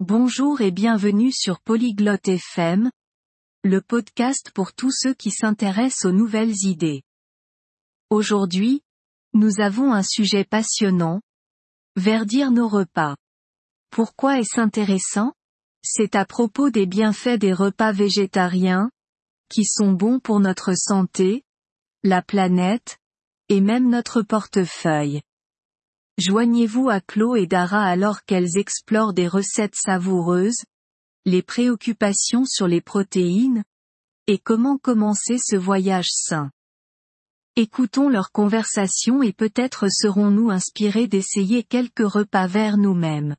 Bonjour et bienvenue sur Polyglotte FM, le podcast pour tous ceux qui s'intéressent aux nouvelles idées. Aujourd'hui, nous avons un sujet passionnant. Verdir nos repas. Pourquoi est-ce intéressant? C'est à propos des bienfaits des repas végétariens, qui sont bons pour notre santé, la planète, et même notre portefeuille. Joignez-vous à Chlo et Dara alors qu'elles explorent des recettes savoureuses, les préoccupations sur les protéines, et comment commencer ce voyage sain. Écoutons leur conversation et peut-être serons-nous inspirés d'essayer quelques repas verts nous-mêmes.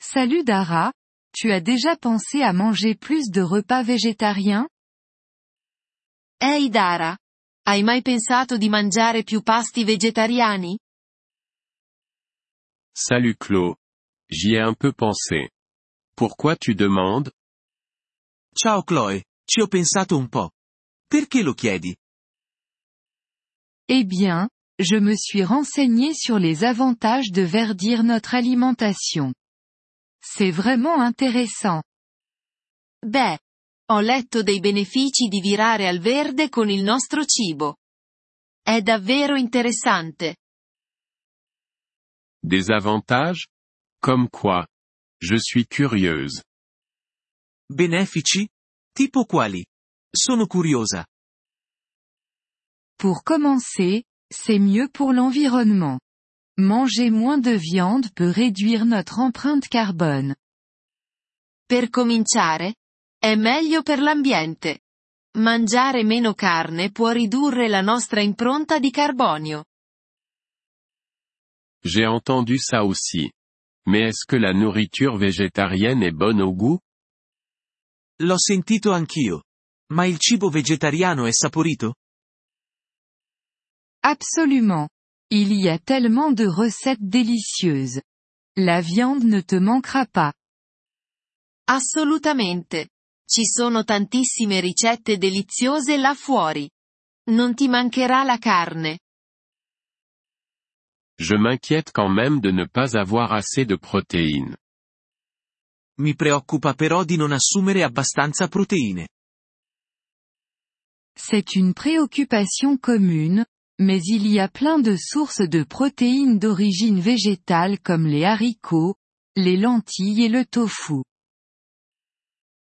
Salut Dara, tu as déjà pensé à manger plus de repas végétariens? Hey Dara, hai mai pensato di mangiare più pasti vegetariani? Salut Claude. J'y ai un peu pensé. Pourquoi tu demandes? Ciao Chloé, ci ho pensato un po'. Perché lo chiedi? Eh bien, je me suis renseigné sur les avantages de verdir notre alimentation. C'est vraiment intéressant. Beh, ho letto dei benefici di virare al verde con il nostro cibo. È davvero interessante. Des avantages? Comme quoi? Je suis curieuse. Benefici? Tipo quali? Sono curiosa. Pour commencer, c'est mieux pour l'environnement. Manger moins de viande peut réduire notre empreinte carbone. Per cominciare, è meglio per l'ambiente. Mangiare meno carne può ridurre la nostra impronta di carbonio. J'ai entendu ça aussi. Mais est-ce que la nourriture végétarienne est bonne au goût? L'ho sentito anch'io. Ma il cibo vegetariano è saporito? Absolument. Il y a tellement de recettes délicieuses. La viande ne te manquera pas. Assolutamente. Ci sono tantissime ricette deliziose là fuori. Non ti mancherà la carne. Je m'inquiète quand même de ne pas avoir assez de protéines. Mi preoccupa però di non assumere abbastanza proteine. C'est une préoccupation commune, mais il y a plein de sources de protéines d'origine végétale comme les haricots, les lentilles et le tofu.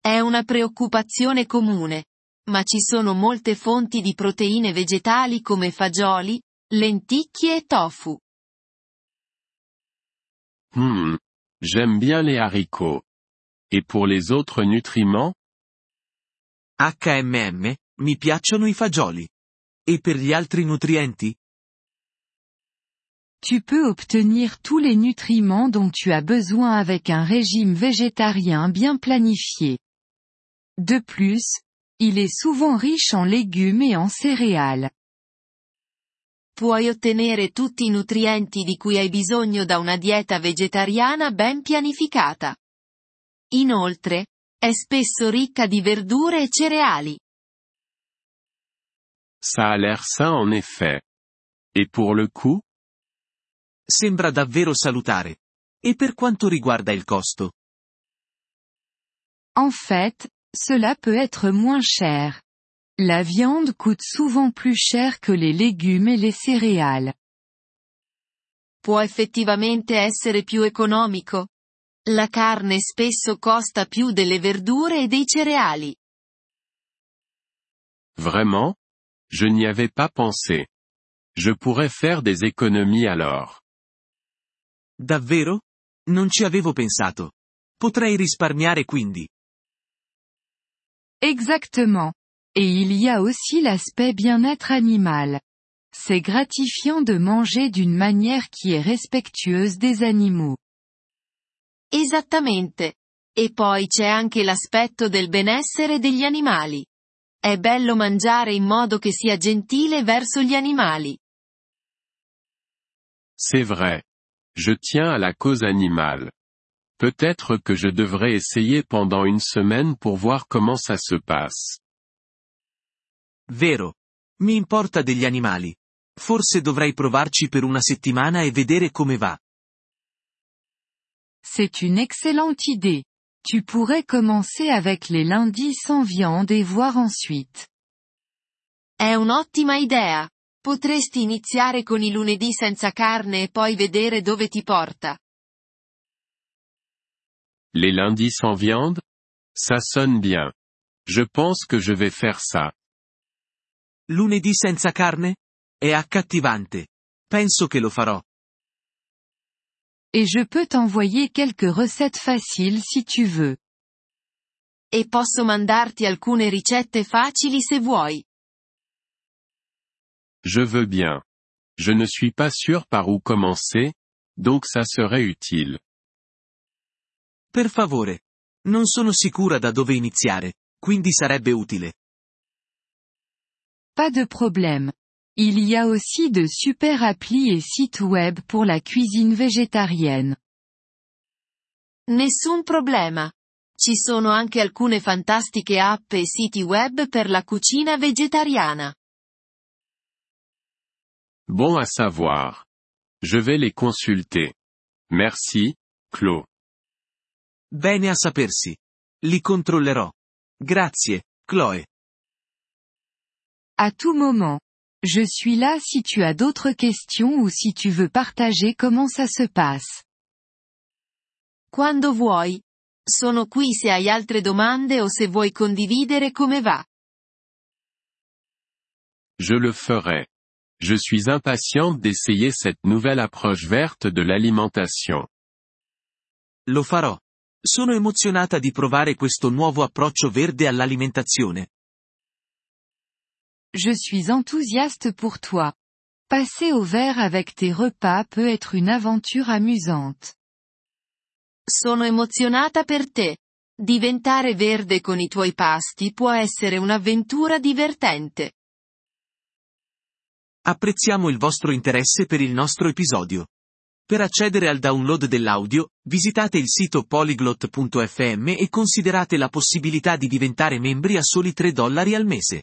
È una preoccupazione comune. Ma ci sono molte fonti di proteine vegetali come fagioli, lenticchie e tofu. Hmm. J'aime bien les haricots. Et pour les autres nutriments? HMM, mi piacciono i fagioli. E per gli altri nutrienti? Tu peux obtenir tous les nutriments dont tu as besoin avec un régime végétarien bien planifié. De plus, il est souvent riche en légumes et en céréales. Puoi ottenere tutti i nutrienti di cui hai bisogno da una dieta vegetariana ben pianificata. Inoltre, è spesso ricca di verdure e cereali. Ça a l'air sain en effet. Et pour le coût Sembra davvero salutare. E per quanto riguarda il costo? En fait, cela peut être moins cher. La viande coûte souvent plus cher que les légumes et les céréales. Può effettivamente essere più economico. La carne spesso costa più delle verdure e dei cereali. Vraiment? Je n'y avais pas pensé. Je pourrais faire des économies alors. Davvero? Non ci avevo pensato. Potrei risparmiare quindi. Exactement. Et il y a aussi l'aspect bien-être animal. C'est gratifiant de manger d'une manière qui est respectueuse des animaux. Esattamente. E poi c'è anche l'aspetto del benessere degli animali. È bello mangiare in modo che sia gentile verso gli animali. C'est vrai. Je tiens à la cause animale. Peut-être que je devrais essayer pendant une semaine pour voir comment ça se passe. Vero. Mi importa degli animali. Forse dovrei provarci per una settimana e vedere come va. C'est une excellente idée. Tu pourrais commencer avec les lundis sans viande et voir ensuite. È un'ottima idea. Potresti iniziare con i lunedì senza carne e poi vedere dove ti porta. Les lundis sans viande? Ça sonne bien. Je pense que je vais faire ça. Lunedì senza carne? È accattivante. Penso che lo farò. Et je peux t'envoyer quelques recettes faciles si tu veux. E posso mandarti alcune ricette facili se vuoi. Je veux bien. Je ne suis pas sûr par où commencer, donc ça serait utile. Per favore. Non sono sicura da dove iniziare, quindi sarebbe utile. Pas de problème. Il y a aussi de super applis et sites web pour la cuisine végétarienne. Nessun problema. Ci sono anche alcune fantastiche app e siti web per la cucina vegetariana. Bon à savoir. Je vais les consulter. Merci, Claude. Bene a sapersi. Li controllerò. Grazie, Chloé. À tout moment. Je suis là si tu as d'autres questions ou si tu veux partager comment ça se passe. Quando vuoi. Sono qui se hai altre domande o se vuoi condividere come va. Je le ferai. Je suis impatiente d'essayer cette nouvelle approche verte de l'alimentation. Lo farò. Sono emozionata di provare questo nuovo approccio verde all'alimentazione. Je suis enthousiaste pour toi. Passer au vert avec tes repas peut être une aventure amusante. Sono emozionata per te. Diventare verde con i tuoi pasti può essere un'avventura divertente. Apprezziamo il vostro interesse per il nostro episodio. Per accedere al download dell'audio, visitate il sito polyglot.fm e considerate la possibilità di diventare membri a soli 3 dollari al mese.